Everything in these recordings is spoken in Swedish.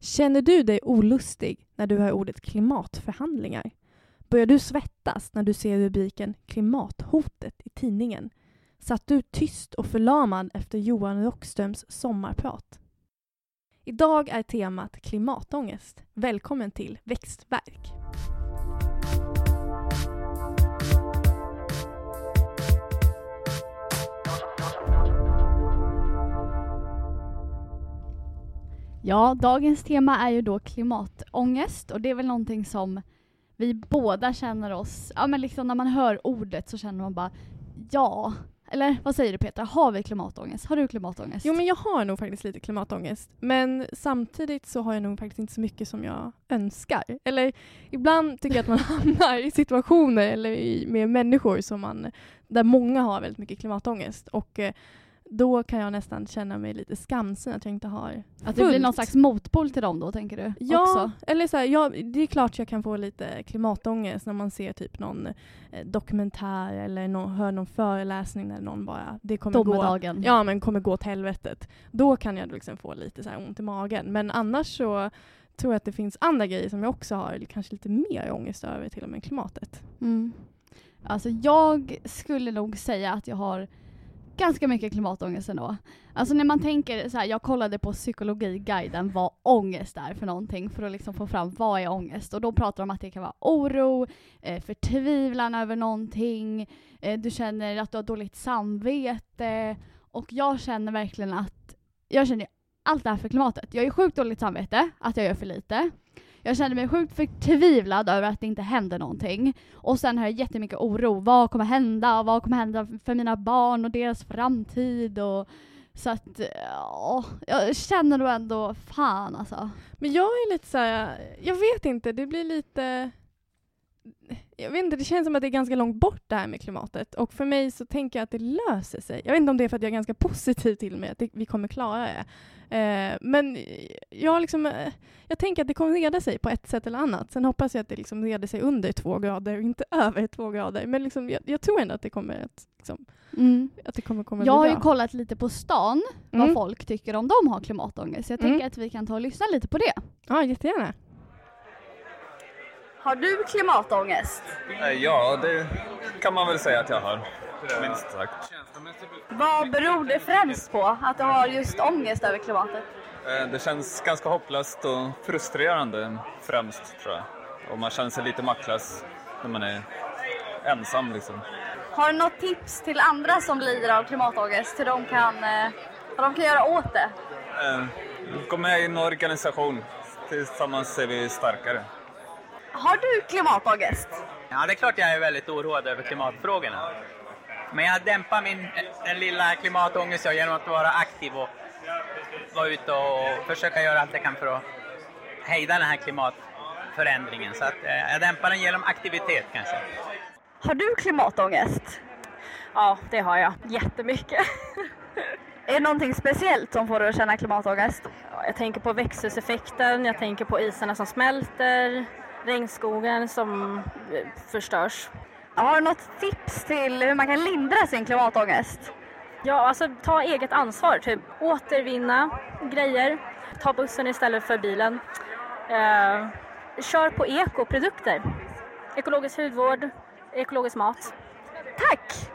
Känner du dig olustig när du hör ordet klimatförhandlingar? Börjar du svettas när du ser rubriken Klimathotet i tidningen? Satt du tyst och förlamad efter Johan Rockströms sommarprat? Idag är temat klimatångest. Välkommen till Växtverk! Ja, dagens tema är ju då klimatångest och det är väl någonting som vi båda känner oss, ja men liksom när man hör ordet så känner man bara ja, eller vad säger du Petra, har vi klimatångest? Har du klimatångest? Jo men jag har nog faktiskt lite klimatångest. Men samtidigt så har jag nog faktiskt inte så mycket som jag önskar. Eller ibland tycker jag att man hamnar i situationer eller i, med människor som man, där många har väldigt mycket klimatångest. Och eh, då kan jag nästan känna mig lite skamsen att jag inte har Att det blir någon slags motpol till dem då, tänker du? Ja, Också? eller så här, ja, det är klart jag kan få lite klimatångest när man ser typ någon eh, dokumentär eller någon, hör någon föreläsning där någon bara, det kommer gå, Domedagen. ja, men kommer gå åt helvetet. Då kan jag liksom få lite så här ont i magen. Men annars så tror jag att det finns andra grejer som jag också har kanske lite mer ångest över till och med klimatet. Mm. Alltså jag skulle nog säga att jag har ganska mycket klimatångest ändå. Alltså när man tänker så här, jag kollade på psykologiguiden vad ångest är för någonting för att liksom få fram vad är ångest och då pratar de om att det kan vara oro, eh, förtvivlan över någonting, eh, du känner att du har dåligt samvete och jag känner verkligen att jag känner allt det här för klimatet. Jag har ju sjukt dåligt samvete att jag gör för lite. Jag känner mig sjukt förtvivlad över att det inte händer någonting. Och sen har jag jättemycket oro. Vad kommer hända? Vad kommer hända för mina barn och deras framtid? Och, så att, ja, jag känner nog ändå, fan alltså. Men jag är lite så här, jag vet inte, det blir lite jag vet inte, det känns som att det är ganska långt bort det här med klimatet. Och för mig så tänker jag att det löser sig. Jag vet inte om det är för att jag är ganska positiv till mig, att det, vi kommer klara det. Eh, men jag, liksom, eh, jag tänker att det kommer reda sig på ett sätt eller annat. Sen hoppas jag att det liksom reder sig under två grader och inte över två grader. Men liksom, jag, jag tror ändå att det kommer att, liksom, att det kommer, kommer Jag har bli ju bra. kollat lite på stan vad Mm. folk tycker om de har klimatångest. Jag tänker Mm. att vi kan ta och lyssna lite på det. Ja, jättegärna. Har du klimatångest? Eh, Ja, det kan man väl säga att jag har. Minst sagt. Vad beror det främst på att du har just ångest över klimatet? Eh, Det känns ganska hopplöst och frustrerande främst, tror jag. Och man känner sig lite maktlös när man är ensam liksom. Har du något tips till andra som lider av klimatångest hur de kan, eh, vad de kan göra åt det? Eh, Gå med i en organisation. Tillsammans är vi starkare. Har du klimatångest? Ja, det är klart jag är väldigt oroad över klimatfrågorna. Men jag dämpar min den lilla klimatångest genom att vara aktiv och vara ute och försöka göra allt jag kan för att hejda den här klimatförändringen. Så att, eh, jag dämpar den genom aktivitet kanske. Har du klimatångest? Ja, det har jag. Jättemycket. Är det någonting speciellt som får dig att känna klimatångest? Ja, Jag tänker på växthuseffekten, jag tänker på isarna som smälter, regnskogen som eh, förstörs. Har du något tips till hur man kan lindra sin klimatångest? Ja, alltså ta eget ansvar, typ återvinna grejer, ta bussen istället för bilen. Eh, kör på ekoprodukter, ekologisk hudvård, ekologisk mat. Tack!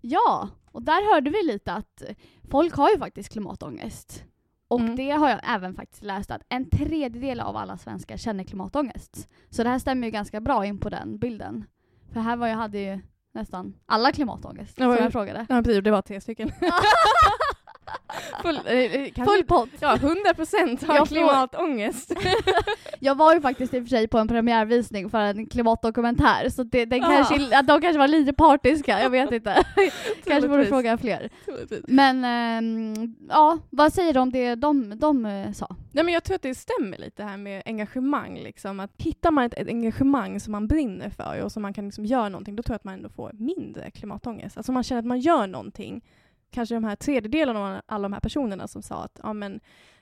Ja, och där hörde vi lite att folk har ju faktiskt klimatångest. Och Mm. det har jag även faktiskt läst att en tredjedel av alla svenskar känner klimatångest. Så det här stämmer ju ganska bra in på den bilden. För här var jag hade ju nästan alla klimatångest, Ja, som jag frågade. Ja, precis. Det var tre stycken. Full, eh, eh, Full pott! Ja, 100 procent har Jag klimatångest. Jag var ju faktiskt i och för sig på en premiärvisning för en klimatdokumentär så det, den Ah. kanske, att de kanske var lite partiska, jag vet inte. kanske borde fråga fler. Men ehm, ja, vad säger du om det de, de eh, sa? Nej, men jag tror att det stämmer lite här med engagemang. Liksom. Att hittar man ett, ett engagemang som man brinner för och som man kan liksom göra någonting, då tror jag att man ändå får mindre klimatångest. Alltså man känner att man gör någonting. Kanske de här tredjedelarna av alla de här personerna som sa att ja, men,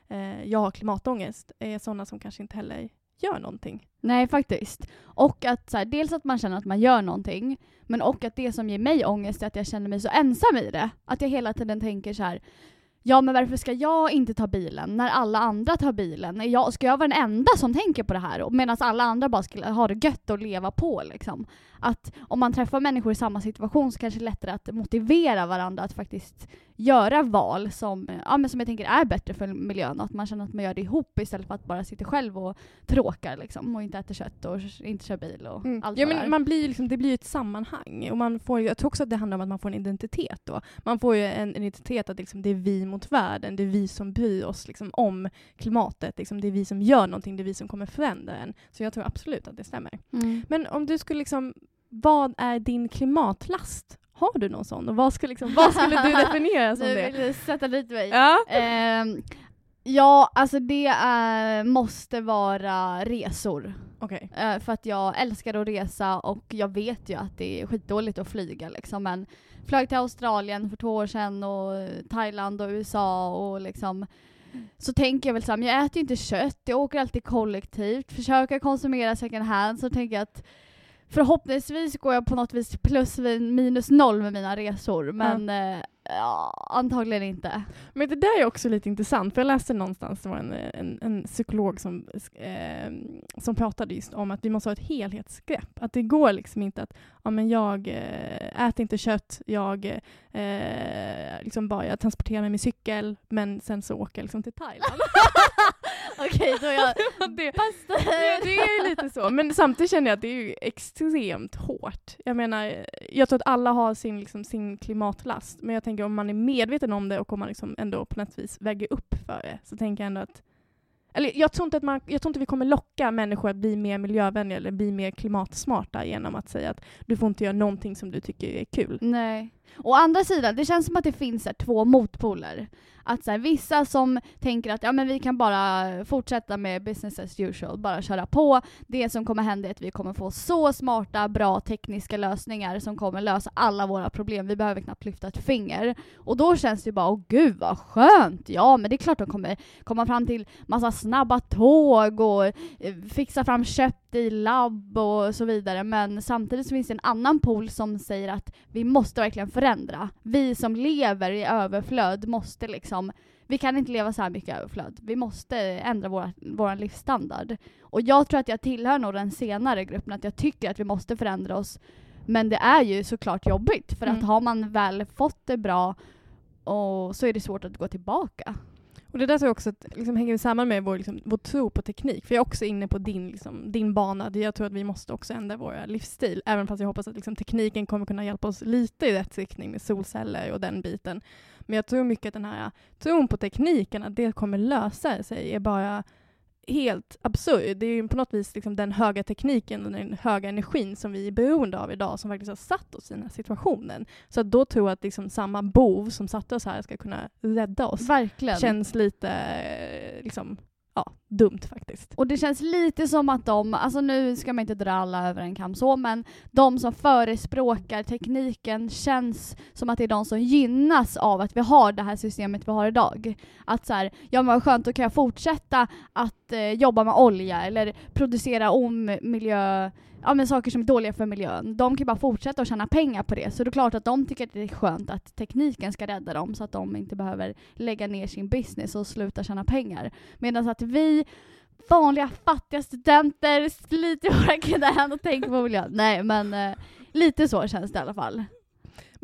eh, jag har klimatångest är sådana som kanske inte heller gör någonting. Nej, faktiskt. Och att så här, dels att man känner att man gör någonting, men och att det som ger mig ångest är att jag känner mig så ensam i det. Att jag hela tiden tänker så här. ja men varför ska jag inte ta bilen när alla andra tar bilen? Är Jag, ska jag vara den enda som tänker på det här medan alla andra bara ska ha det gött och leva på liksom? Att om man träffar människor i samma situation så kanske det är lättare att motivera varandra att faktiskt göra val som, ja, men som jag tänker är bättre för miljön och att man känner att man gör det ihop istället för att bara sitta själv och tråkar liksom och inte äter kött och inte kör bil och Mm. allt Ja, men man blir liksom, det blir ju ett sammanhang. Och man får, jag tror också att det handlar om att man får en identitet då. Man får ju en, en identitet att liksom, det är vi mot världen, det är vi som bryr oss liksom, om klimatet, liksom, det är vi som gör någonting, det är vi som kommer förändra den. Så jag tror absolut att det stämmer. Mm. Men om du skulle liksom, vad är din klimatlast? Har du någon sån? Och vad skulle, liksom, vad skulle du definiera som Du det? vill sätta dit mig. Ja. Ehm, ja, alltså det är, måste vara resor. Okej. Eh, för att jag älskar att resa och jag vet ju att det är skitdåligt att flyga liksom. Men flög till Australien för två år sedan och Thailand och USA och liksom så tänker jag väl såhär, jag äter ju inte kött, jag åker alltid kollektivt, försöker konsumera second hand, så tänker jag att förhoppningsvis går jag på något vis plus minus noll med mina resor, men eh, ja, antagligen inte. Men det där är också lite intressant, för jag läste någonstans, det var en, en, en psykolog som, eh, som pratade just om att vi måste ha ett helhetsgrepp. Att det går liksom inte att, ja men jag eh, äter inte kött, jag eh, liksom bara, jag transporterar mig med cykel, men sen så åker jag liksom till Thailand. Okej, då är jag det, bäst. Ja, det är lite så. Men samtidigt känner jag att det är extremt hårt. Jag menar, jag tror att alla har sin, liksom, sin klimatlast, men jag tänker om man är medveten om det och om man liksom ändå på något vis väger upp för det, så tänker jag ändå att eller jag tror, inte att man, jag tror inte vi kommer locka människor att bli mer miljövänliga eller bli mer klimatsmarta genom att säga att du får inte göra någonting som du tycker är kul. Nej. Å andra sidan, det känns som att det finns här, två motpoler. Att så här, vissa som tänker att ja, men vi kan bara fortsätta med business as usual, bara köra på. Det som kommer hända är att vi kommer få så smarta, bra tekniska lösningar som kommer lösa alla våra problem. Vi behöver knappt lyfta ett finger. Och då känns det ju bara, åh gud vad skönt! Ja, men det är klart de kommer komma fram till massa snabba tåg och eh, fixa fram köp kött i labb och så vidare. Men samtidigt så finns det en annan pool som säger att vi måste verkligen förändra. Vi som lever i överflöd måste liksom vi kan inte leva så här mycket i överflöd. Vi måste ändra vår, vår livsstandard. Och jag tror att jag tillhör nog den senare gruppen, att jag tycker att vi måste förändra oss. Men det är ju såklart jobbigt, för att Mm. har man väl fått det bra och så är det svårt att gå tillbaka. Och det där tror jag också att, liksom, hänger samman med vår, liksom, vår tro på teknik. För jag är också inne på din, liksom, din bana. Jag tror att vi måste också ändra vår livsstil. Även fast jag hoppas att liksom, tekniken kommer kunna hjälpa oss lite i rätt riktning med solceller och den biten. Men jag tror mycket att den här tron på tekniken, att det kommer lösa sig, är bara helt absurd. Det är ju på något vis liksom den höga tekniken och den höga energin som vi är beroende av idag som faktiskt har satt oss i den här situationen. Så att då tror jag att liksom samma bov som satte oss här ska kunna rädda oss Verkligen. känns lite eh, liksom, ja, dumt faktiskt. Och det känns lite som att de, alltså nu ska man inte dra alla över en kam så, men de som förespråkar tekniken känns som att det är de som gynnas av att vi har det här systemet vi har idag. Att så här, ja men vad skönt, då kan jag fortsätta att eh, jobba med olja eller producera om miljö, ja men saker som är dåliga för miljön. De kan ju bara fortsätta att tjäna pengar på det, så det är klart att de tycker att det är skönt att tekniken ska rädda dem så att de inte behöver lägga ner sin business och sluta tjäna pengar. Medan att vi vanliga fattiga studenter sliter våra knän och tänker på miljön. Nej men eh, lite så känns det i alla fall.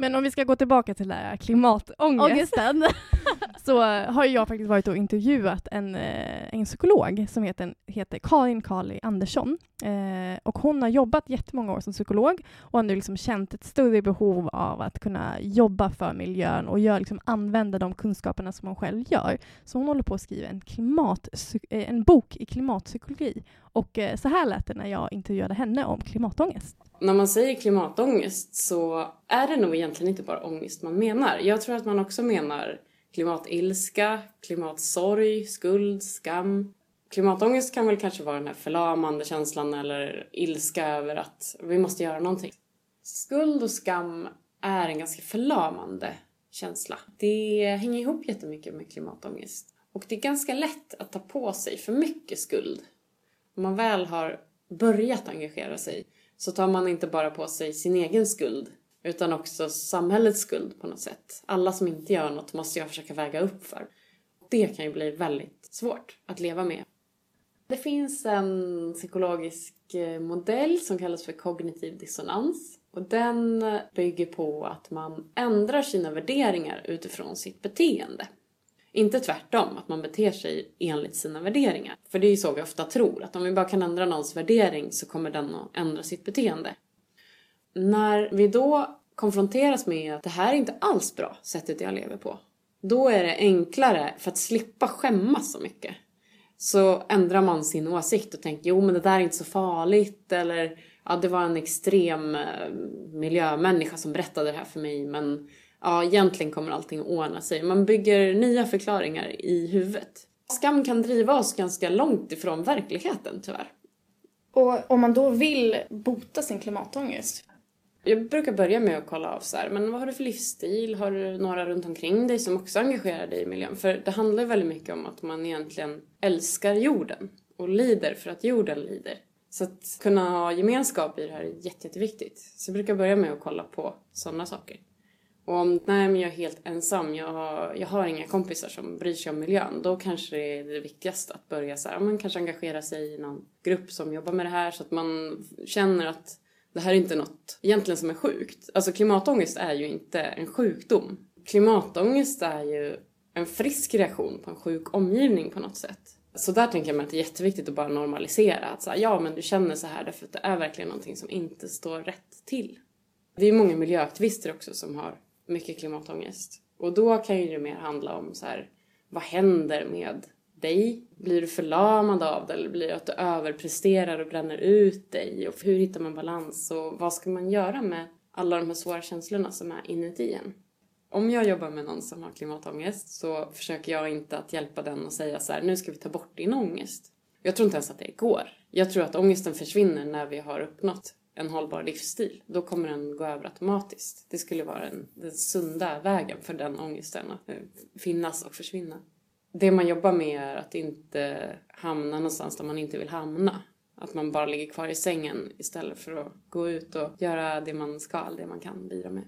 Men om vi ska gå tillbaka till det här klimatångest Ångesten. så har jag faktiskt varit och intervjuat en, eh, en psykolog som heter, heter Karin Kali Andersson. Eh, och hon har jobbat jättemånga år som psykolog och har nu liksom känt ett större behov av att kunna jobba för miljön och gör, liksom, använda de kunskaperna som hon själv gör. Så hon håller på att skriva en, klimat, eh, en bok i klimatpsykologi. Och eh, så här lät det när jag intervjuade henne om klimatångest. När man säger klimatångest så är det nog egentligen inte bara ångest man menar. Jag tror att man också menar klimatilska, klimatsorg, skuld, skam. Klimatångest kan väl kanske vara den här förlamande känslan eller ilska över att vi måste göra någonting. Skuld och skam är en ganska förlamande känsla. Det hänger ihop jättemycket med klimatångest. Och det är ganska lätt att ta på sig för mycket skuld. Om man väl har börjat engagera sig så tar man inte bara på sig sin egen skuld utan också samhällets skuld på något sätt. Alla som inte gör något måste jag försöka väga upp för. Det kan ju bli väldigt svårt att leva med. Det finns en psykologisk eh, modell som kallas för kognitiv dissonans. Och den bygger på att man ändrar sina värderingar utifrån sitt beteende. Inte tvärtom, att man beter sig enligt sina värderingar. För det är ju så vi ofta tror, att om vi bara kan ändra någons värdering så kommer den att ändra sitt beteende. När vi då konfronteras med att det här är inte alls bra, sättet jag lever på. Då är det enklare, för att slippa skämmas så mycket, så ändrar man sin åsikt och tänker jo men det där är inte så farligt eller ja det var en extrem eh, miljömänniska som berättade det här för mig men ja egentligen kommer allting att ordna sig. Man bygger nya förklaringar i huvudet. Skam kan driva oss ganska långt ifrån verkligheten tyvärr. Och om man då vill bota sin klimatångest, Jag brukar börja med att kolla av så här, men vad har du för livsstil? Har du några runt omkring dig som också engagerar dig i miljön? För det handlar väldigt mycket om att man egentligen älskar jorden och lider för att jorden lider. Så att kunna ha gemenskap i det här är jätte, jätteviktigt. Så jag brukar börja med att kolla på sådana saker. Och om nej, men jag är helt ensam, jag har, jag har inga kompisar som bryr sig om miljön, då kanske det är det viktigaste att börja så här, man kanske engagera sig i någon grupp som jobbar med det här så att man känner att det här är inte något egentligen som är sjukt. Alltså klimatångest är ju inte en sjukdom. Klimatångest är ju en frisk reaktion på en sjuk omgivning på något sätt. Så där tänker jag mig att det är jätteviktigt att bara normalisera att så här, ja men du känner så här därför att det är verkligen någonting som inte står rätt till. Det är många miljöaktivister också som har mycket klimatångest. Och då kan ju det mer handla om så här, vad händer med dig? Blir du förlamad av det eller blir det att du överpresterar och bränner ut dig? Och hur hittar man balans och vad ska man göra med alla de här svåra känslorna som är inuti en? Om jag jobbar med någon som har klimatångest så försöker jag inte att hjälpa den och säga så här, nu ska vi ta bort din ångest. Jag tror inte ens att det går. Jag tror att ångesten försvinner när vi har uppnått en hållbar livsstil. Då kommer den gå över automatiskt. Det skulle vara den, den sunda vägen för den ångesten att finnas och försvinna. Det man jobbar med är att inte hamna någonstans där man inte vill hamna. Att man bara ligger kvar i sängen istället för att gå ut och göra det man ska, det man kan bidra med.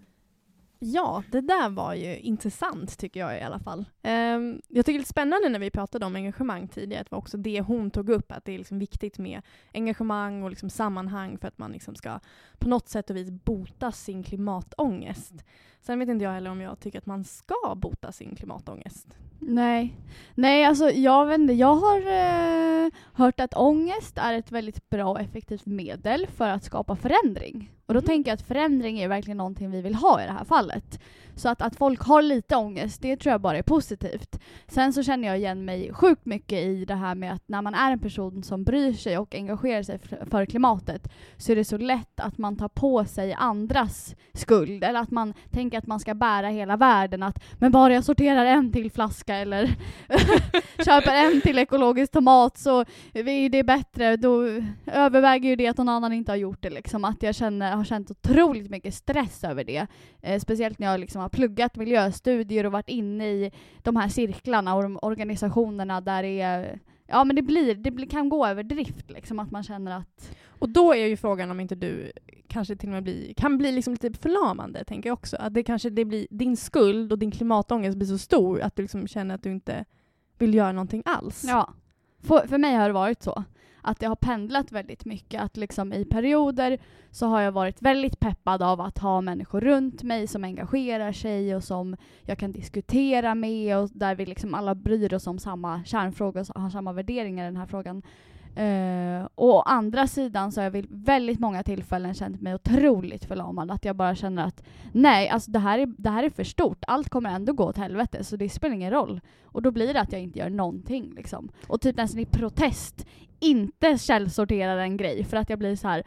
Ja, det där var ju intressant tycker jag i alla fall. Um, jag tycker det är spännande när vi pratade om engagemang tidigare, att det var också det hon tog upp, att det är liksom viktigt med engagemang och liksom sammanhang för att man liksom ska på något sätt och vis bota sin klimatångest. Sen vet inte jag heller om jag tycker att man ska bota sin klimatångest. Nej. Nej, alltså jag vet inte. Jag har eh, hört att ångest är ett väldigt bra och effektivt medel för att skapa förändring. Och då Mhm. tänker jag att förändring är verkligen någonting vi vill ha i det här fallet. Så att, att folk har lite ångest, det tror jag bara är positivt. Sen så känner jag igen mig sjukt mycket i det här med att när man är en person som bryr sig och engagerar sig för, för klimatet så är det så lätt att man tar på sig andras skuld. Eller att man tänker att man ska bära hela världen. Att men bara jag sorterar en till flaska eller köper en till ekologisk tomat så är det bättre. Då överväger ju det att någon annan inte har gjort det. Liksom. Att jag känner, har känt otroligt mycket stress över det. Eh, speciellt när jag liksom har pluggat miljöstudier och varit inne i de här cirklarna och de organisationerna där det är Ja men det blir, det kan gå över drift liksom att man känner att Och då är ju frågan om inte du kanske till och med blir, kan bli liksom lite förlamande, tänker jag också. Att det kanske det blir, din skuld och din klimatångest blir så stor att du liksom känner att du inte vill göra någonting alls. Ja. För, för mig har det varit så. Att det har pendlat väldigt mycket. Att liksom i perioder så har jag varit väldigt peppad av att ha människor runt mig som engagerar sig och som jag kan diskutera med och där vi liksom alla bryr oss om samma kärnfråga och har samma värderingar i den här frågan. Uh, och å andra sidan så har jag vid väldigt många tillfällen känt mig otroligt förlamad. Att jag bara känner att nej, alltså det här, är, det här är för stort. Allt kommer ändå gå åt helvete så det spelar ingen roll. Och då blir det att jag inte gör någonting. Liksom. Och typ nästan i protest inte källsorterar en grej för att jag blir så här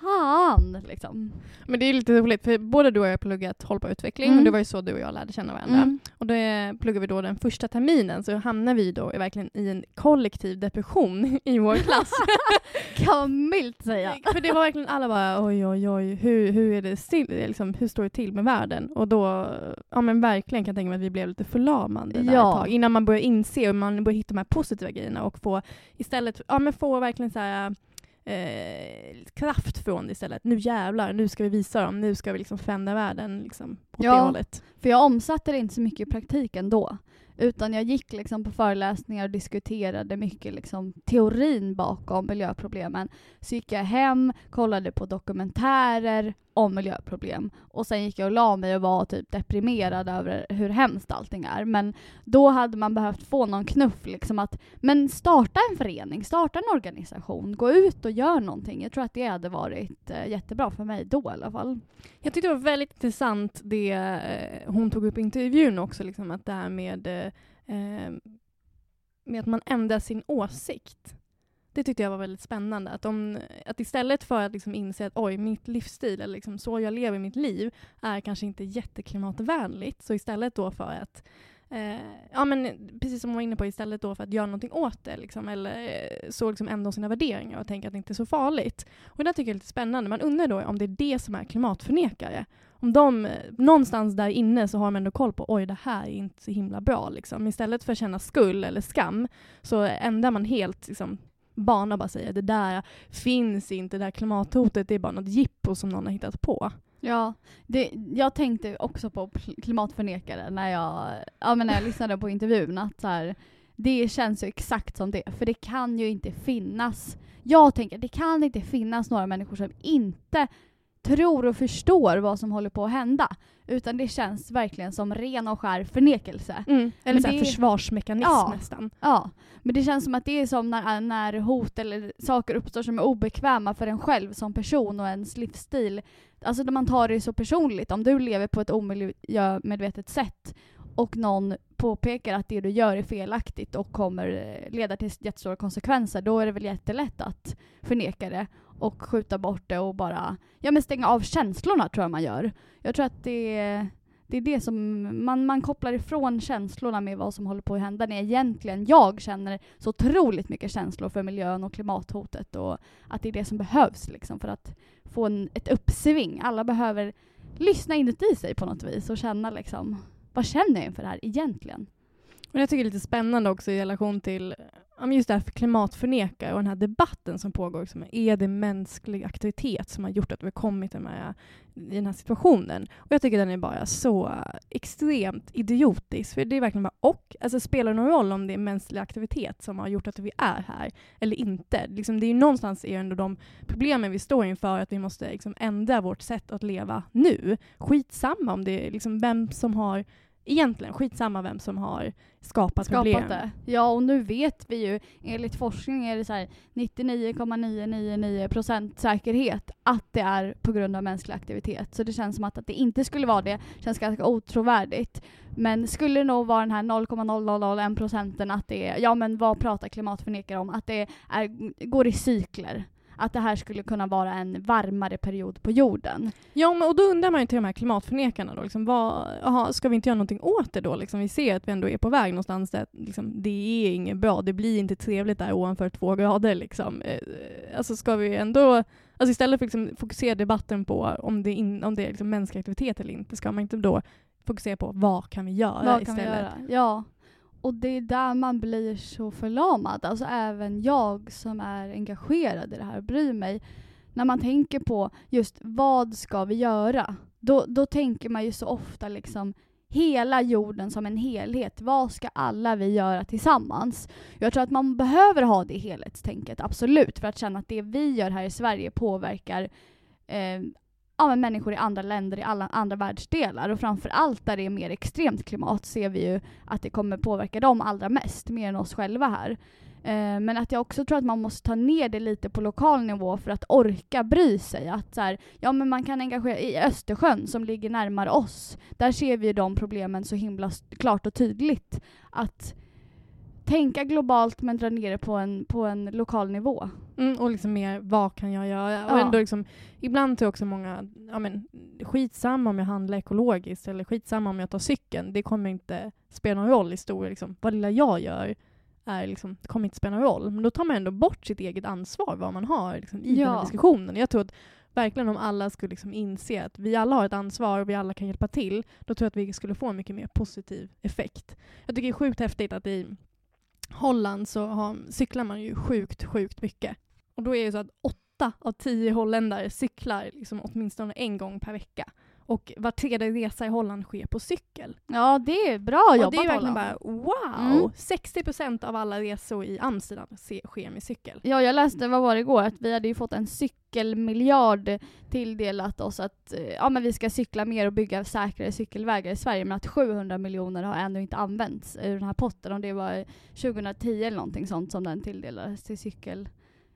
fan liksom. Men det är lite roligt, för både du och jag har pluggat hållbar utveckling, Mm. och det var ju så du och jag lärde känna varandra. Mm. Och då pluggar vi då den första terminen, så hamnar vi då verkligen i en kollektiv depression i vår klass. Kan milt säga. För det var verkligen alla bara oj oj oj, hur, hur är det still, liksom, hur står det till med världen? Och då, ja men verkligen kan jag tänka mig att vi blev lite förlamande där Ja. ett tag. Innan man börjar inse och man börjar hitta de här positiva grejerna och få istället, ja men få verkligen så här eh, kraft från det istället. Nu jävlar, nu ska vi visa dem, nu ska vi liksom förändra världen liksom, åt Ja. det hållet. För jag omsatte det inte så mycket i praktiken då. Utan jag gick liksom på föreläsningar och diskuterade mycket liksom teorin bakom miljöproblemen. Så gick jag hem, kollade på dokumentärer om miljöproblem och sen gick jag och la mig och var typ deprimerad över hur hemskt allting är. Men då hade man behövt få någon knuff liksom att men starta en förening, starta en organisation, gå ut och gör någonting. Jag tror att det hade varit eh, jättebra för mig då i alla fall. Jag tyckte det var väldigt intressant det eh, hon tog upp i intervjun också, liksom, att det här med, eh, eh med att man ändrar sin åsikt. Det tyckte jag var väldigt spännande. Att, om, att istället för att liksom inse att oj, mitt livsstil, eller liksom så jag lever mitt liv, är kanske inte jätteklimatvänligt, så istället då för att Eh, ja men precis som hon var inne på, istället då för att göra någonting åt det, liksom, eller eh, så liksom ändå sina värderingar och tänka att det inte är så farligt. Och det tycker jag är lite spännande. Man undrar då om det är det som är klimatförnekare. Om de, någonstans där inne så har de ändå koll på oj det här är inte så himla bra. Liksom. Istället för att känna skuld eller skam så ändrar man helt liksom, bana och bara säger det där finns inte, det där klimathotet det är bara något jippo som någon har hittat på. Ja, det, jag tänkte också på klimatförnekare när jag, ja, men när jag lyssnade på intervjun. Att så här, det känns ju exakt som det, för det kan ju inte finnas... Jag tänker, det kan inte finnas några människor som inte tror och förstår vad som håller på att hända. Utan det känns verkligen som ren och skär förnekelse. Eller så här det- försvarsmekanism Ja. nästan. Ja, men det känns som att det är som när, när hot eller saker uppstår som är obekväma för en själv som person och ens livsstil. Alltså när man tar det så personligt. Om du lever på ett omiljömedvetet sätt och någon påpekar att det du gör är felaktigt och kommer eh, leda till jättestora konsekvenser, då är det väl jättelätt att förneka det och skjuta bort det och bara ja, men stänga av känslorna tror jag man gör. Jag tror att det är det är det som man, man kopplar ifrån känslorna med vad som håller på att hända när egentligen jag känner så otroligt mycket känslor för miljön och klimathotet och att det är det som behövs liksom för att få en, ett uppsving. Alla behöver lyssna inuti sig på något vis och känna liksom vad känner jag inför det här egentligen? Men jag tycker det är lite spännande också i relation till just det här för klimatförnekare och den här debatten som pågår. Liksom, är det mänsklig aktivitet som har gjort att vi har kommit med, i den här situationen? Och jag tycker den är bara så extremt idiotisk. För det är verkligen bara och. Alltså spelar det någon roll om det är mänsklig aktivitet som har gjort att vi är här eller inte? Liksom, det är ju någonstans är ändå de problemen vi står inför att vi måste liksom, ändra vårt sätt att leva nu. Skitsamma om det är liksom, vem som har Egentligen skitsamma vem som har skapat, problem. Skapat det. Ja, och nu vet vi ju, enligt forskning är det så här 99,999% säkerhet att det är på grund av mänsklig aktivitet. Så det känns som att, att det inte skulle vara det, känns ganska otrovärdigt. Men skulle det nog vara den här 0,0001 procenten att det är, ja men vad pratar klimatförnekare om? Att det är, går i cykler. Att det här skulle kunna vara en varmare period på jorden. Ja, men, och då undrar man ju till de här klimatförnekarna då, liksom, vad, aha, ska vi inte göra någonting åt det då? Liksom, vi ser att vi ändå är på väg någonstans där liksom, det är inget bra, det blir inte trevligt där ovanför två grader. Liksom. Eh, alltså ska vi ändå, alltså istället för att liksom, fokusera debatten på om det, in, om det är liksom, mänsklig aktivitet eller inte, ska man inte då fokusera på vad kan vi göra Vad kan vi istället? göra? Ja. Och det är där man blir så förlamad. Alltså även jag som är engagerad i det här och bryr mig. När man tänker på just vad ska vi göra? Då, då tänker man ju så ofta liksom hela jorden som en helhet. Vad ska alla vi göra tillsammans? Jag tror att man behöver ha det helhetstänket, absolut, för att känna att det vi gör här i Sverige påverkar eh, ja, men människor i andra länder, i alla andra världsdelar. Och framför allt där det är mer extremt klimat ser vi ju att det kommer påverka dem allra mest, mer än oss själva här. Eh, men att jag också tror att man måste ta ner det lite på lokal nivå för att orka bry sig. Att så här, ja men man kan engagera i Östersjön som ligger närmare oss. Där ser vi de problemen så himla klart och tydligt. Att tänka globalt men dra ner det på en, på en lokal nivå. Mm, och liksom mer, vad kan jag göra? Och Ja. ändå liksom, ibland tror jag också många, ja men skitsamma om jag handlar ekologiskt eller skitsamma om jag tar cykeln. Det kommer inte spela någon roll i stor, liksom, vad lilla jag gör är liksom, det kommer inte spela någon roll. Men då tar man ändå bort sitt eget ansvar, vad man har liksom, i den Ja. här diskussionen. Jag tror att verkligen om alla skulle liksom inse att vi alla har ett ansvar och vi alla kan hjälpa till, då tror jag att vi skulle få en mycket mer positiv effekt. Jag tycker det är sjukt häftigt att i Holland så har, cyklar man ju sjukt, sjukt mycket. Och då är det så att åtta av tio holländare cyklar liksom åtminstone en gång per vecka. Och var tredje resa i Holland sker på cykel. Ja, det är bra jobbat och det är verkligen Holland. bara wow! Mm. 60% av alla resor i Amsterdam sker med cykel. Ja, jag läste, vad var det igår, att vi hade ju fått en cykelmiljard tilldelat oss att eh, ja, men vi ska cykla mer och bygga säkrare cykelvägar i Sverige, men att 700 miljoner har ännu inte använts ur den här potten, och det var 2010 eller någonting sånt som den tilldelades till cykel,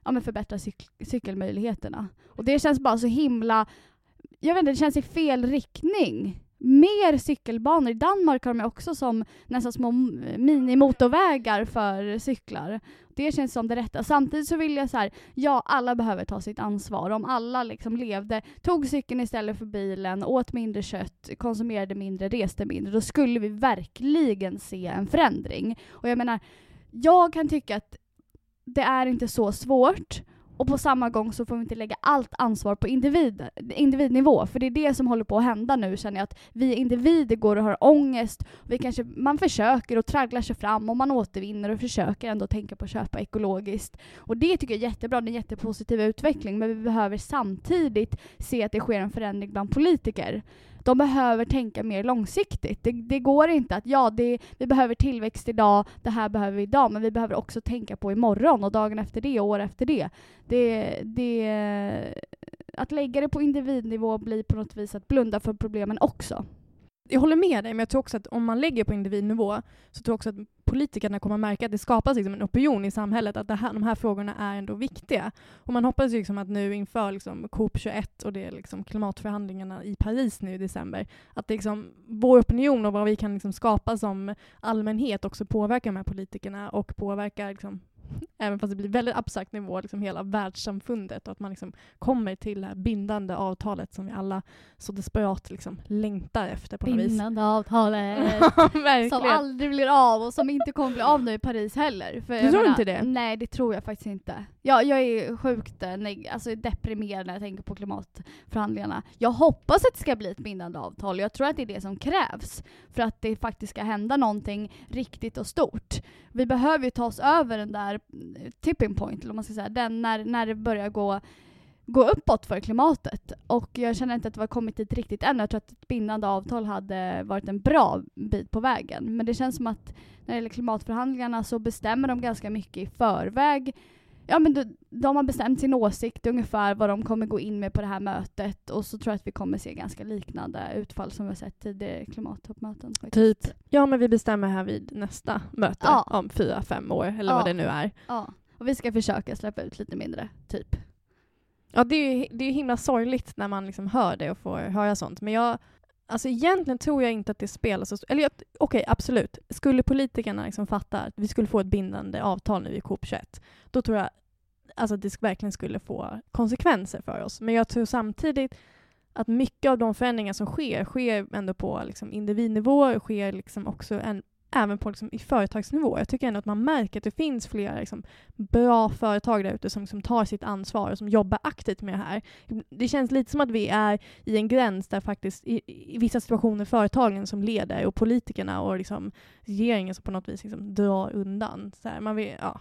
ja men förbättra cyk cykelmöjligheterna. Och det känns bara så himla, jag vet inte, det känns i fel riktning. Mer cykelbanor. I Danmark har de också som nästan små minimotorvägar för cyklar. Det känns som det rätta. Samtidigt så vill jag så här, ja alla behöver ta sitt ansvar. Om alla liksom levde, tog cykeln istället för bilen, åt mindre kött, konsumerade mindre, reste mindre, då skulle vi verkligen se en förändring. Och jag menar, jag kan tycka att det är inte så svårt och på samma gång så får vi inte lägga allt ansvar på individ, individnivå. För det är det som håller på att hända nu känner jag. Att vi individer går och har ångest. Vi kanske, man försöker och tragglar sig fram och man återvinner och försöker ändå tänka på att köpa ekologiskt. Och det tycker jag är jättebra. Det är en jättepositiv utveckling. Men vi behöver samtidigt se att det sker en förändring bland politiker. De behöver tänka mer långsiktigt. Det, det går inte att, ja, det, vi behöver tillväxt idag, det här behöver vi idag, men vi behöver också tänka på imorgon och dagen efter det och år efter det. det, det att lägga det på individnivå blir på något vis att blunda för problemen också. Jag håller med dig, men jag tror också att om man lägger på individnivå så tror jag också att politikerna kommer att märka att det skapas liksom en opinion i samhället att det här, de här frågorna är ändå viktiga. Och man hoppas ju liksom att nu inför liksom COP21 och det är liksom klimatförhandlingarna i Paris nu i december, att det liksom, vår opinion och vad vi kan liksom skapa som allmänhet också påverkar de här politikerna och påverkar liksom även fast det blir väldigt abstrakt nivå, liksom hela världssamfundet och att man liksom kommer till det här bindande avtalet som vi alla så desperat liksom längtar efter på något vis. Bindande avtalet. Som aldrig blir av och som inte kommer bli av nu i Paris heller. För Du tror inte det? Nej, det tror jag faktiskt inte. Jag, jag är sjukt eh, neg- alltså deprimerad när jag tänker på klimatförhandlingarna. Jag hoppas att det ska bli ett bindande avtal. Jag tror att det är det som krävs för att det faktiskt ska hända någonting riktigt och stort. Vi behöver ju ta oss över den där här eh, tipping point, eller vad man ska säga, den när, när det börjar gå gå uppåt för klimatet. Och jag känner inte att vi har kommit dit riktigt än. Jag tror att ett bindande avtal hade varit en bra bit på vägen. Men det känns som att när det gäller klimatförhandlingarna så bestämmer de ganska mycket i förväg. Ja men de, de har bestämt sin åsikt ungefär vad de kommer gå in med på det här mötet och så tror jag att vi kommer se ganska liknande utfall som vi har sett tidigare klimattoppmöten. Typ. Ja, men vi bestämmer här vid nästa möte Ja. om fyra, fem år, eller Ja. vad det nu är. Ja. Och vi ska försöka släppa ut lite mindre, typ. Ja, det är ju det är himla sorgligt när man liksom hör det och får höra sånt. Men jag, alltså egentligen tror jag inte att det spelar så... Eller okej, okej, absolut. Skulle politikerna liksom fatta att vi skulle få ett bindande avtal nu i COP21, då tror jag alltså, att det verkligen skulle få konsekvenser för oss. Men jag tror samtidigt att mycket av de förändringar som sker, sker ändå på liksom, individnivå, sker liksom också en, även på liksom, i företagsnivå. Jag tycker ändå att man märker att det finns flera liksom, bra företag där ute som, som tar sitt ansvar och som jobbar aktivt med det här. Det känns lite som att vi är i en gräns där faktiskt i, i vissa situationer företagen som leder och politikerna och liksom regeringen som på något vis liksom drar undan. Så här, man vill, ja.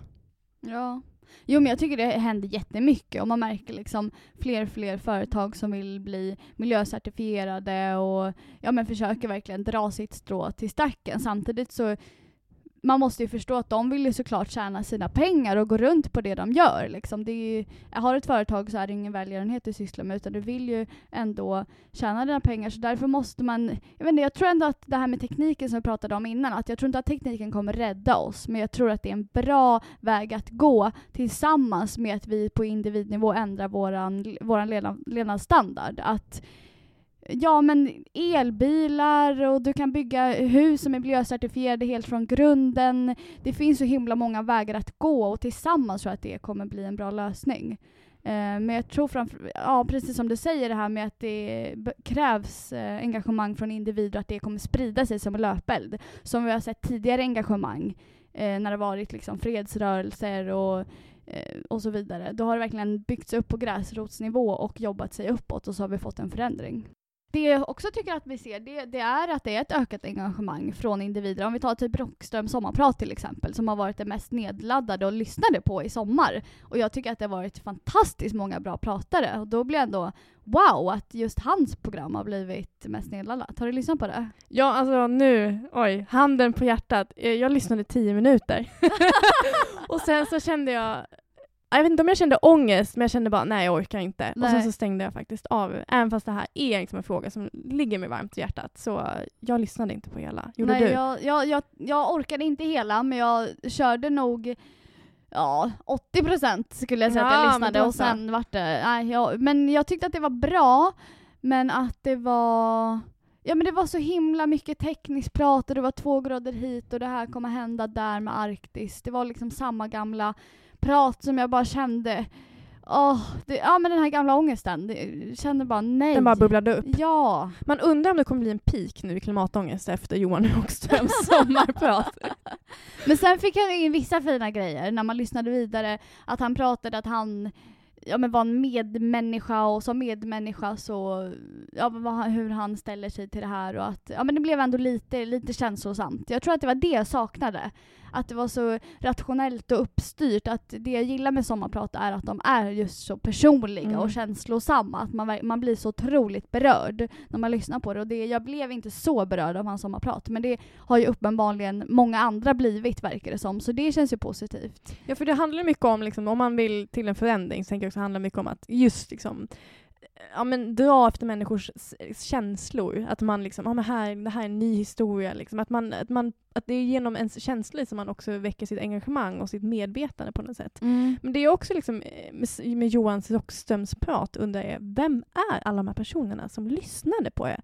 Ja. Jo men jag tycker det händer jättemycket och man märker liksom fler och fler företag som vill bli miljöcertifierade och ja men försöker verkligen dra sitt strå till stacken. Samtidigt så man måste ju förstå att de vill ju såklart tjäna sina pengar och gå runt på det de gör. Liksom. Det är ju, har du ett företag så är det ingen välgörenhet du sysslar med utan du vill ju ändå tjäna dina pengar. Så därför måste man, jag vet inte, jag tror ändå att det här med tekniken som vi pratade om innan, att jag tror inte att tekniken kommer rädda oss, men jag tror att det är en bra väg att gå tillsammans med att vi på individnivå ändrar vår våran levnadsstandard. Att Ja men elbilar och du kan bygga hus som är miljöcertifierade helt från grunden. Det finns så himla många vägar att gå och tillsammans tror jag att det kommer bli en bra lösning. Eh, men jag tror framför, ja precis som du säger det här med att det krävs eh, engagemang från individer och att det kommer sprida sig som en löpeld. Som vi har sett tidigare engagemang eh, när det varit liksom fredsrörelser och och så vidare. Då har det verkligen byggts upp på gräsrotsnivå och jobbat sig uppåt och så har vi fått en förändring det jag också tycker att vi ser, det, det är att det är ett ökat engagemang från individer. Om vi tar typ Rockström sommarprat till exempel, som har varit det mest nedladdade och lyssnade på i sommar. Och jag tycker att det har varit fantastiskt många bra pratare. Och då blir jag ändå wow, att just hans program har blivit mest nedladdat. Har du lyssnat på det? Ja, alltså nu, oj, handen på hjärtat. Eh, Jag lyssnade tio minuter. och sen så kände jag, jag vet inte om jag kände ångest, men jag kände bara nej jag orkar inte. Och Nej. sen så stängde jag faktiskt av. Även fast det här är liksom en fråga som ligger mig varmt i hjärtat. Så jag lyssnade inte på hela. Gjorde Nej, du? Jag, jag, jag, jag orkade inte hela, men jag körde nog Ja, 80% skulle jag säga att Ja, jag men lyssnade och sen vart det, nej, jag, men jag tyckte att det var bra, men att det var Ja men det var så himla mycket tekniskt prat och det var två grader hit och det här kommer hända där med Arktis. Det var liksom samma gamla prat som jag bara kände, åh, det, ja men den här gamla ångesten, det, kände bara nej. Den bara bubblade upp. Ja. Man undrar om det kommer bli en peak nu i klimatångest efter Johan Rockströms sommarprat. Men sen fick han in vissa fina grejer när man lyssnade vidare. Att han pratade att han ja, men var en medmänniska och som medmänniska så, ja, vad hur han ställer sig till det här och att, ja men det blev ändå lite, lite känslosamt. Jag tror att det var det jag saknade. Att det var så rationellt och uppstyrt. Att det jag gillar med sommarprat är att de är just så personliga Mm. och känslosamma. Att man, man blir så otroligt berörd när man lyssnar på det. Och det, jag blev inte så berörd av hans sommarprat. Men det har ju uppenbarligen många andra blivit verkar det som. Så det känns ju positivt. Ja, för det handlar mycket om, liksom, om man vill till en förändring, så tänker jag också handla mycket om att just liksom Ja men dra efter människors känslor. Att man liksom, ja men här, det här är en ny historia. Liksom. Att, man, att, man, att det är genom ens känslor som man också väcker sitt engagemang och sitt medvetande på något sätt. Men det är också liksom, eh, med, med Johans Rockströms prat undrar jag, vem är alla de här personerna som lyssnade på er?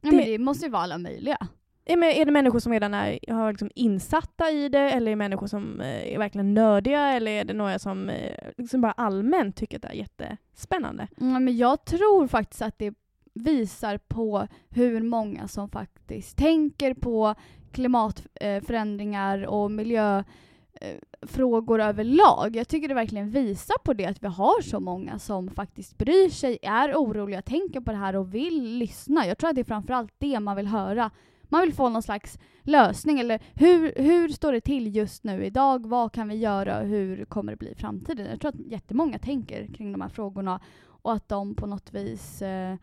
Ja, Det- men det måste ju vara alla möjliga. Är, är det människor som redan är har liksom insatta i det, eller är det människor som eh, är verkligen nördiga, eller är det några som eh, liksom bara allmänt tycker att det är jättespännande? Mm, men jag tror faktiskt att det visar på hur många som faktiskt tänker på klimatförändringar eh, och miljöfrågor överlag. Jag tycker det verkligen visar på det att vi har så många som faktiskt bryr sig, är oroliga, tänker på det här och vill lyssna. Jag tror att det är framförallt det man vill höra. Man vill få någon slags lösning eller hur, hur står det till just nu idag? Vad kan vi göra? Hur kommer det bli i framtiden? Jag tror att jättemånga tänker kring de här frågorna och att de på något vis eh,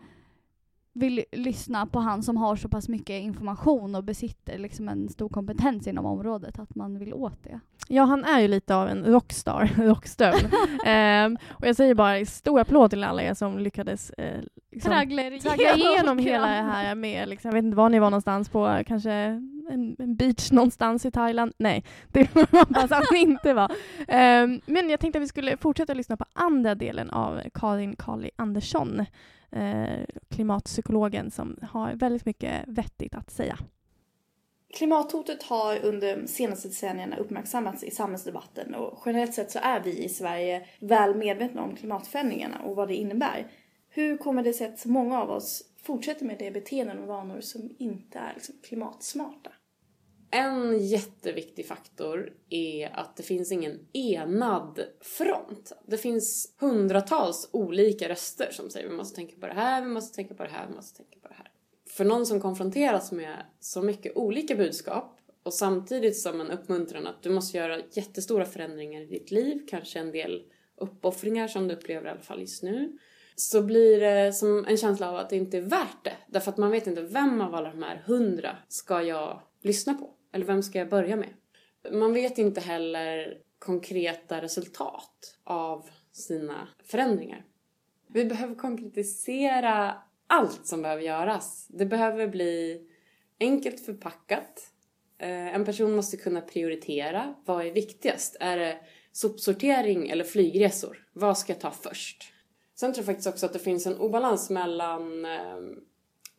vill lyssna på han som har så pass mycket information och besitter liksom en stor kompetens inom området, att man vill åt det. Ja, han är ju lite av en rockstar, Rockström. Ehm, och jag säger bara stor applåd till alla er som lyckades eh, liksom, traggla igenom hela det här med, liksom, jag vet inte var ni var någonstans på, kanske en, en beach någonstans i Thailand. Nej, det hoppas att ni inte var. Ehm, men jag tänkte att vi skulle fortsätta lyssna på andra delen av Karin Kali Andersson, eh, klimatpsykologen som har väldigt mycket vettigt att säga. Klimathotet har under de senaste decennierna uppmärksammats i samhällsdebatten och generellt sett så är vi i Sverige väl medvetna om klimatförändringarna och vad det innebär. Hur kommer det sig att så många av oss fortsätter med det beteenden och vanor som inte är liksom klimatsmarta? En jätteviktig faktor är att det finns ingen enad front. Det finns hundratals olika röster som säger vi måste tänka på det här, vi måste tänka på det här, vi måste tänka på det här. För någon som konfronteras med så mycket olika budskap och samtidigt som en uppmuntran att du måste göra jättestora förändringar i ditt liv, kanske en del uppoffringar som du upplever i alla fall just nu, så blir det som en känsla av att det inte är värt det. Därför att man vet inte vem av alla de här hundra ska jag lyssna på? Eller vem ska jag börja med? Man vet inte heller konkreta resultat av sina förändringar. Vi behöver konkretisera allt som behöver göras. Det behöver bli enkelt förpackat. Eh, en person måste kunna prioritera. Vad är viktigast? Är det sopsortering eller flygresor? Vad ska jag ta först? Sen tror jag faktiskt också att det finns en obalans mellan eh,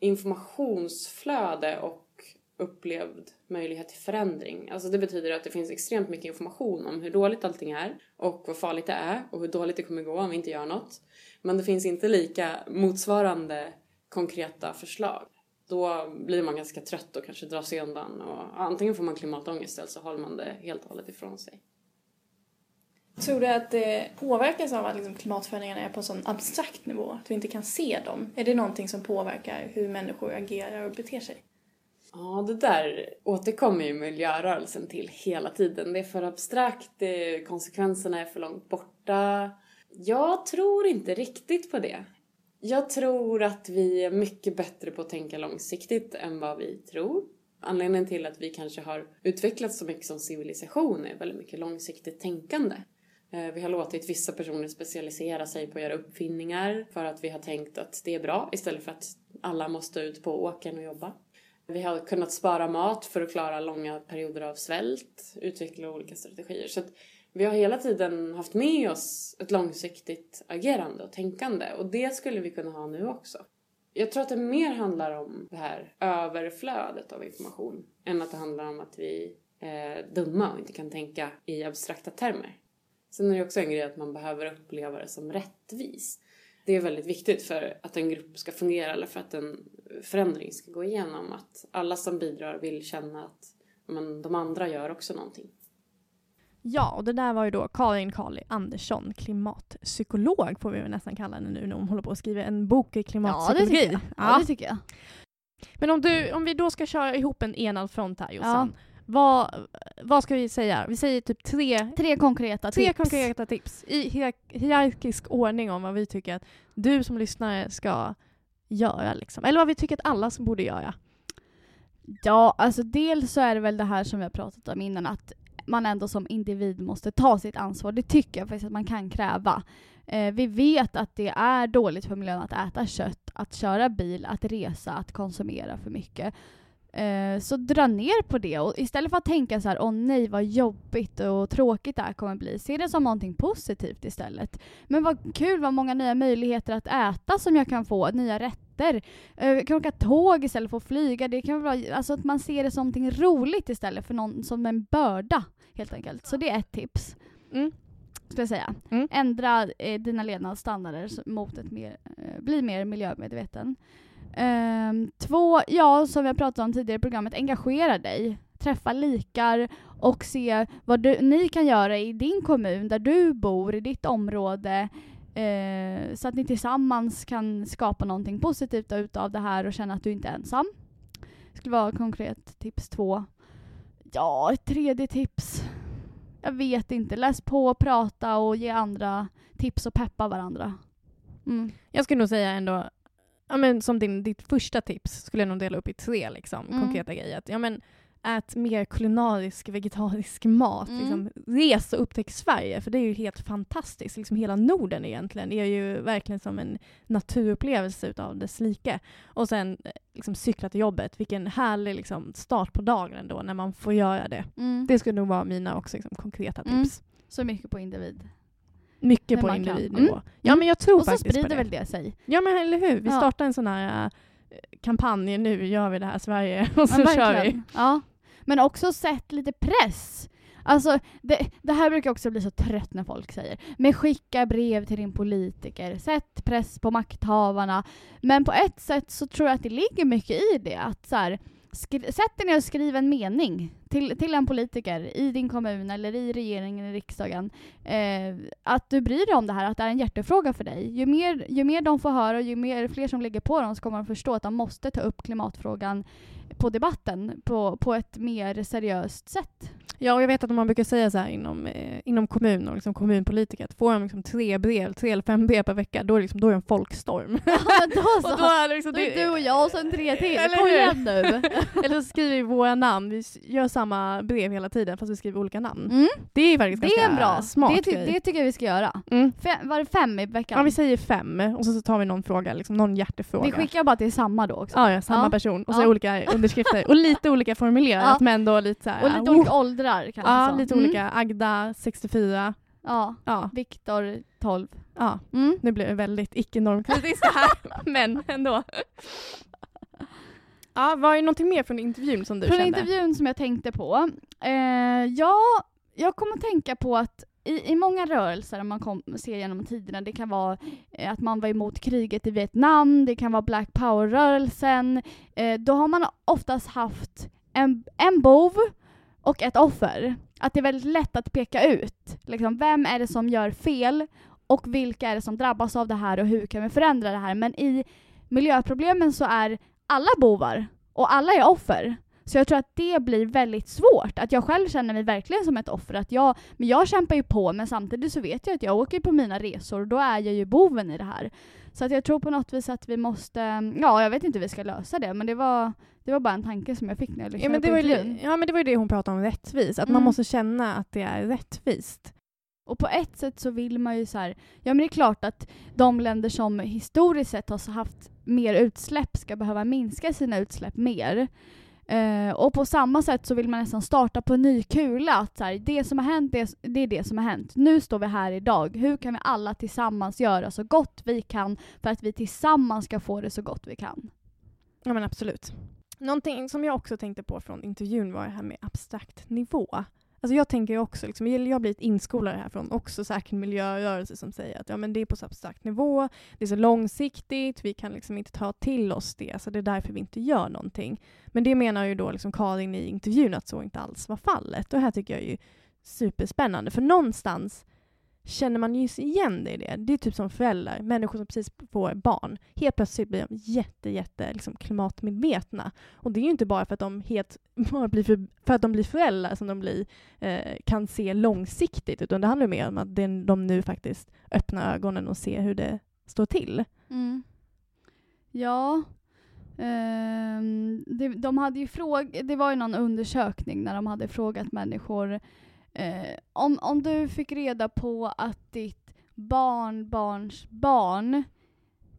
informationsflöde och upplevd möjlighet till förändring. Alltså det betyder att det finns extremt mycket information om hur dåligt allting är och vad farligt det är och hur dåligt det kommer gå om vi inte gör något. Men det finns inte lika motsvarande konkreta förslag. Då blir man ganska trött och kanske drar sig undan och antingen får man klimatångest eller så håller man det helt och hållet ifrån sig. Tror du att det påverkas av att liksom klimatförändringarna är på en sån abstrakt nivå? Att vi inte kan se dem? Är det någonting som påverkar hur människor agerar och beter sig? Ja, det där återkommer ju miljörörelsen till hela tiden. Det är för abstrakt, eh, konsekvenserna är för långt borta. Jag tror inte riktigt på det. Jag tror att vi är mycket bättre på att tänka långsiktigt än vad vi tror. Anledningen till att vi kanske har utvecklats så mycket som civilisation är väldigt mycket långsiktigt tänkande. Eh, vi har låtit vissa personer specialisera sig på att göra uppfinningar för att vi har tänkt att det är bra istället för att alla måste ut på åkern och jobba. Vi har kunnat spara mat för att klara långa perioder av svält, utveckla olika strategier. Så att vi har hela tiden haft med oss ett långsiktigt agerande och tänkande och det skulle vi kunna ha nu också. Jag tror att det mer handlar om det här överflödet av information än att det handlar om att vi är dumma och inte kan tänka i abstrakta termer. Sen är det också en grej att man behöver uppleva det som rättvis. Det är väldigt viktigt för att en grupp ska fungera eller för att en förändring ska gå igenom. Att alla som bidrar vill känna att men, de andra gör också någonting. Ja, och det där var ju då Karin Kali Andersson, klimatpsykolog får vi väl nästan kalla henne nu när hon håller på att skriva en bok i Ja, det klimatpsykologi. tycker jag. Ja, det tycker jag. Men om, du, om vi då ska köra ihop en enad front här Jossan. Vad, vad ska vi säga? Vi säger typ tre, Tre konkreta tre tips. konkreta tips i hierark- hierarkisk ordning om vad vi tycker att du som lyssnare ska göra. Liksom. Eller vad vi tycker att alla som borde göra. Ja, alltså dels så är det väl det här som vi har pratat om innan att man ändå som individ måste ta sitt ansvar. Det tycker jag faktiskt att man kan kräva. Eh, vi vet att det är dåligt för miljön att äta kött, att köra bil, att resa, att konsumera för mycket. Eh, så dra ner på det och istället för att tänka så här, åh nej vad jobbigt och tråkigt det här kommer bli, se det som någonting positivt istället. Men vad kul, vad många nya möjligheter att äta som jag kan få, nya rätter. Eh, Jag kan åka tåg istället för att flyga. Det kan vara, alltså att man ser det som någonting roligt istället för någon, som en börda helt enkelt. Så det är ett tips. Mm. Ska jag säga. Mm. Ändra eh, dina levnadsstandarder mot mer, eh, bli mer miljömedveten. Ehm, två, ja som vi har pratat om tidigare i programmet, engagera dig. Träffa likar och se vad du, ni kan göra i din kommun, där du bor, i ditt område. Eh, så att ni tillsammans kan skapa någonting positivt utav det här och känna att du inte är ensam. Det skulle vara konkret tips två. Ja, ett tredje tips. Jag vet inte. Läs på, prata och ge andra tips och peppa varandra. Mm. Jag skulle nog säga ändå, ja, men som din, ditt första tips skulle jag nog dela upp i tre liksom, Mm. konkreta grejer. Att, ja, men, ät mer kulinarisk, vegetarisk mat. Mm. Liksom, res och upptäck Sverige, för det är ju helt fantastiskt. Liksom, hela Norden egentligen är ju verkligen som en naturupplevelse utav dess like. Och sen eh, liksom, cykla till jobbet. Vilken härlig liksom, start på dagen ändå när man får göra det. Mm. Det skulle nog vara mina också liksom, konkreta Mm. tips. Så mycket på individ. Mycket på individnivå. Mm. Ja, men jag tror Och så faktiskt på sprider det. väl det sig. Ja men eller hur, vi Ja. startar en sån här äh, kampanj, nu gör vi det här Sverige och så Ja, kör vi. Ja. Men också sätt lite press. Alltså, det, det här brukar jag också bli så trött när folk säger. Men skicka brev till din politiker, sätt press på makthavarna. Men på ett sätt så tror jag att det ligger mycket i det. Att så här, sätt dig ner och skriv en mening till, till en politiker i din kommun eller i regeringen, i riksdagen. Eh, att du bryr dig om det här, att det är en hjärtefråga för dig. Ju mer, ju mer de får höra och ju mer, fler som lägger på dem så kommer de förstå att de måste ta upp klimatfrågan på debatten på, på ett mer seriöst sätt. Ja och jag vet att man brukar säga så här inom, eh, inom kommun och liksom kommunpolitiker att får de liksom tre brev, tre eller fem brev per vecka då är, liksom, då är det en folkstorm. Ja, då så. och då är det liksom, Då är du och jag och sen tre till. Eller Kom igen nu. eller så skriver vi våra namn, vi gör samma brev hela tiden fast vi skriver olika namn. Mm. Det är faktiskt Det ganska är en bra. smart det, ty- grej. det tycker jag vi ska göra. Mm. Fem, var det fem i veckan? Ja vi säger fem och så, så tar vi någon fråga, liksom någon hjärtefråga. Vi skickar bara till samma då också. Ja, ja, samma Ja. person. Och så Ja. olika underskrifter. Och lite olika formulerat men då lite så här, Och lite oh. olika åldrar kanske. Ja, så. lite Mm. olika. Agda, 64. Ja. Ja, Viktor, 12. ja. Mm. Nu blev det väldigt icke-normkritiskt här, men ändå. Ja, var det någonting mer från intervjun som du Från kände? intervjun som jag tänkte på. Eh, ja, jag kommer att tänka på att i, i många rörelser man kom, ser genom tiderna, det kan vara eh, att man var emot kriget i Vietnam, det kan vara Black Power-rörelsen, eh, då har man oftast haft en, en bov och ett offer. att det är väldigt lätt att peka ut. Liksom, vem är det som gör fel och vilka är det som drabbas av det här och hur kan vi förändra det här? Men i miljöproblemen så är alla bovar och alla är offer. Så jag tror att det blir väldigt svårt. Att jag själv känner mig verkligen som ett offer. Att jag, men jag kämpar ju på men samtidigt så vet jag att jag åker på mina resor och då är jag ju boven i det här. Så att jag tror på något vis att vi måste, ja jag vet inte hur vi ska lösa det men det var, det var bara en tanke som jag fick när jag Ja lyssnade men, det på intervjun. ja men det var ju det hon pratade om, rättvis. Att man Mm. måste känna att det är rättvist. Och på ett sätt så vill man ju så här, ja men det är klart att de länder som historiskt sett har haft mer utsläpp ska behöva minska sina utsläpp mer. Eh, och på samma sätt så vill man nästan starta på en ny kula. Att så här, det som har hänt, det, det är det som har hänt. Nu står vi här idag. Hur kan vi alla tillsammans göra så gott vi kan för att vi tillsammans ska få det så gott vi kan? Ja men absolut. Någonting som jag också tänkte på från intervjun var det här med abstrakt nivå. Alltså jag tänker ju också, liksom, jag har blivit inskolad här från också säkert miljörörelse som säger att ja, men det är på så abstrakt nivå, det är så långsiktigt, vi kan liksom inte ta till oss det, så det är därför vi inte gör någonting. Men det menar ju då liksom Karin i intervjun att så inte alls var fallet. Och här tycker jag är ju superspännande, för någonstans känner man ju igen det i det. Det är typ som föräldrar, människor som precis får barn. Helt plötsligt blir de jätte, jätte liksom klimatmedvetna. Och det är ju inte bara för att de, helt, bara blir för, för att de blir föräldrar som de blir, eh, kan se långsiktigt, utan det handlar mer om att de nu faktiskt öppnar ögonen och ser hur det står till. Mm. Ja. Ehm, det, de hade ju fråg, det var ju någon undersökning när de hade frågat människor eh, om, om du fick reda på att ditt barnbarns barn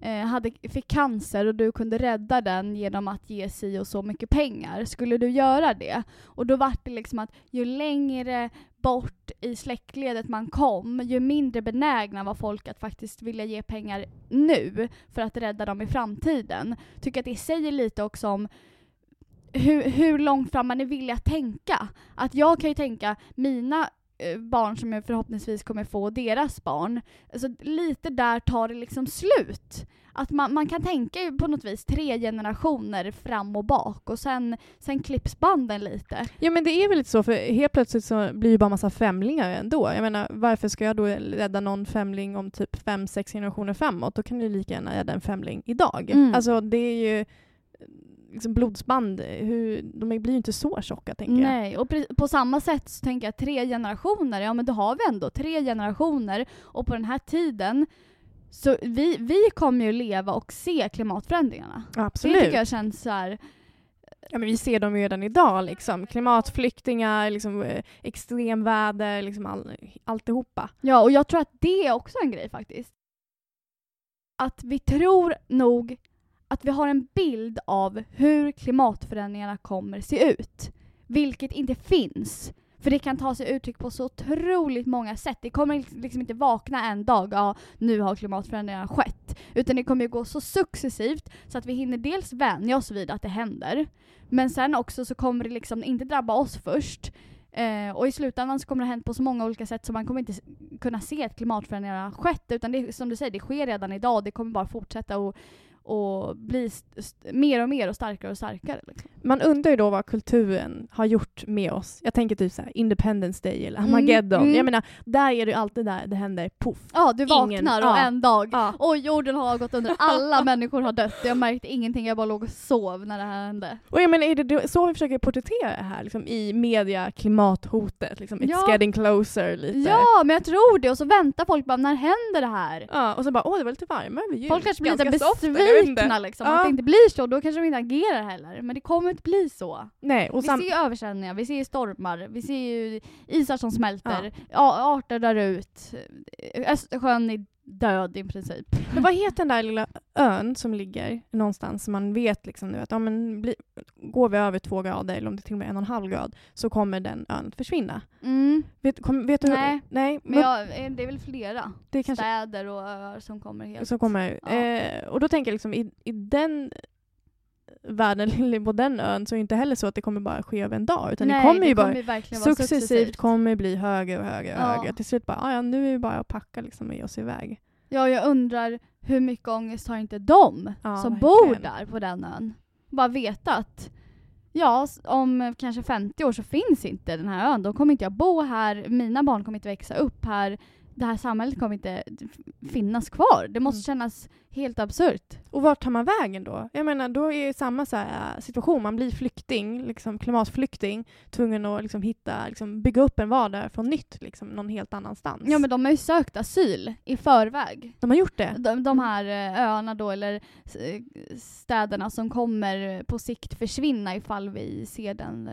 eh, hade, fick cancer och du kunde rädda den genom att ge si och så mycket pengar, skulle du göra det? Och då var det liksom att ju längre bort i släktledet man kom, ju mindre benägna var folk att faktiskt vilja ge pengar nu för att rädda dem i framtiden. Tycker att det säger lite också om hur, hur långt fram man är villig att tänka. Att jag kan ju tänka, mina eh, barn som jag förhoppningsvis kommer få, deras barn, alltså lite där tar det liksom slut. Att man, man kan tänka på något vis tre generationer fram och bak och sen, sen klipps banden lite. Ja men det är väl lite så, för helt plötsligt så blir det bara massa femlingar ändå. Jag menar, varför ska jag då rädda någon femling om typ fem, sex generationer framåt? Då kan du lika gärna rädda en femling idag. Mm. Alltså det är ju liksom blodsband, hur, de blir ju inte så tjocka tänker jag. Nej, och på samma sätt så tänker jag tre generationer, ja men då har vi ändå tre generationer och på den här tiden så vi, vi kommer ju leva och se klimatförändringarna. Absolut. Det tycker jag känns så här, Ja, men vi ser dem ju redan idag. Liksom. Klimatflyktingar, liksom, eh, extremväder, liksom all, alltihopa. ja och jag tror att det är också en grej faktiskt. Att vi tror nog att vi har en bild av hur klimatförändringarna kommer se ut. Vilket inte finns. För det kan ta sig uttryck på så otroligt många sätt. Det kommer liksom inte vakna en dag, ja nu har klimatförändringarna skett. Utan det kommer ju gå så successivt så att vi hinner dels vänja oss vid att det händer. Men sen också så kommer det liksom inte drabba oss först. Eh, och i slutändan så kommer det ha hänt på så många olika sätt så man kommer inte kunna se att klimatförändringarna har skett. Utan det, som du säger, det sker redan idag och det kommer bara fortsätta och, och bli mer och mer och starkare och starkare. Liksom. Man undrar ju då vad kulturen har gjort med oss. Jag tänker typ så här, Independence Day eller Armageddon. Mm, mm. Jag menar, där är det ju alltid där det händer poff. Ja, du vaknar Ingen- och ja. en dag Ja. och jorden har gått under, alla människor har dött. Jag märkte ingenting, jag bara låg och sov när det här hände. Och jag menar, är det så vi försöker porträttera det här liksom, i media, klimathotet? Liksom, it's Ja. getting closer lite. Ja, men jag tror det. Och så väntar folk bara, när händer det här? Ja, och så bara, åh det var lite varmare vid jul. Folk kanske blir lite Ganska besvikna liksom, Ja. att det inte blir så. Då kanske de inte agerar heller. Men det kommer inte bli så. Nej, och vi ser ju översvämningar, vi ser ju stormar, vi ser ju isar som smälter, ja. arter dör ut. Östersjön är död i princip. Men vad heter den där lilla ön som ligger någonstans som man vet liksom nu att ja, men bli, går vi över två grader eller om det till och med en och en halv grad så kommer den ön att försvinna. Mm. Vet, kom, vet du? hur- Nej. Nej, Men jag, eh, det är väl flera det är kanske städer och öar som kommer helt... som kommer. Ja. Eh, och då tänker jag liksom i, i den världen, eller på den ön, så är det inte heller så att det kommer bara ske över en dag utan Nej, det kommer ju bara kommer verkligen vara successivt kommer bli högre och högre och Ja. högre. Till slut bara, "Ah, ja nu är det bara att packa liksom och ge oss iväg. Ja, jag undrar hur mycket ångest har inte de Ja, som verkligen. bor där på den ön? Bara veta att ja, om kanske 50 år så finns inte den här ön. Då kommer inte jag bo här, mina barn kommer inte växa upp här. Det här samhället kommer inte finnas kvar. Det måste kännas helt absurt. Och vart tar man vägen då? Jag menar, då är det samma så här, äh, situation. Man blir flykting, liksom klimatflykting, tvungen att liksom hitta, liksom, bygga upp en vardag från nytt, liksom, någon helt annanstans. Ja men de har ju sökt asyl i förväg. de har gjort det. De, de här eh, öarna då, eller eh, städerna som kommer på sikt försvinna ifall vi ser den,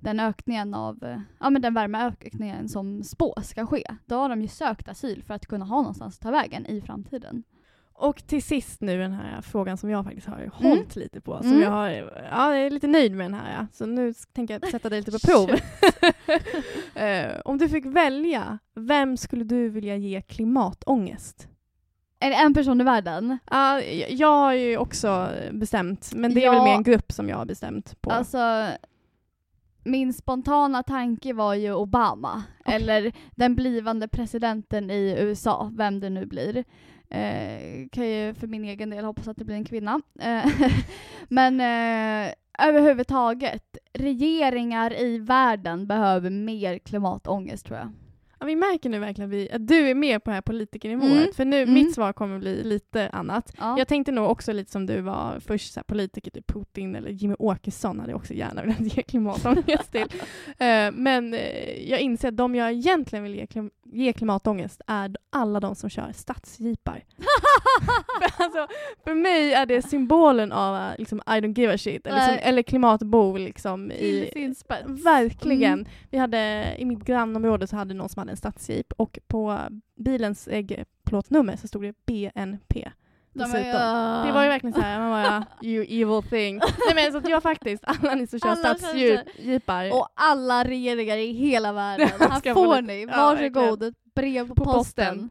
den ökningen av, eh, ja men den värmeökningen som spås ska ske. Då har de ju sökt asyl för att kunna ha någonstans att ta vägen i framtiden. Och till sist nu den här frågan som jag faktiskt har hållit lite på. Som Mm. jag, har, ja, jag är lite nöjd med den här. Ja. Så nu tänker jag sätta dig lite på prov. Eh, om du fick välja, vem skulle du vilja ge klimatångest? Är det en person i världen? Ja, jag- jag har ju också bestämt, men det är Ja. väl mer en grupp som jag har bestämt på. Alltså, min spontana tanke var ju Obama, eller den blivande presidenten i USA, vem det nu blir. Eh, kan ju för min egen del hoppas att det blir en kvinna. Eh, men eh, överhuvudtaget, regeringar i världen behöver mer klimatångest tror jag. Ja, vi märker nu verkligen att, vi, att du är mer på det här politikernivån. Mm. För nu, Mm. mitt svar kommer bli lite annat. Ja. Jag tänkte nog också lite som du var först, så här, politiker, typ Putin eller Jimmy Åkesson hade jag också gärna velat ge klimatångest till. Eh, men eh, jag inser att de jag egentligen vill ge, klim- ge klimatångest är alla de som kör stadsjeepar. för, alltså, för mig är det symbolen av eh, liksom, I don't give a shit, eller, som, Nej. eller klimatbov liksom, i. Verkligen. Mm. Vi hade, I mitt grannområde så hade någon som hade en stadsjeep och på bilens äggplåtnummer så stod det BNP. De Dessutom. Det var ju verkligen så här, man bara you evil thing. Nej men så att jag faktiskt, alla ni som kör stadsjeepar, Och alla regeringar i hela världen. Här får ni, Ja, varsågod, ett brev på, På posten. posten.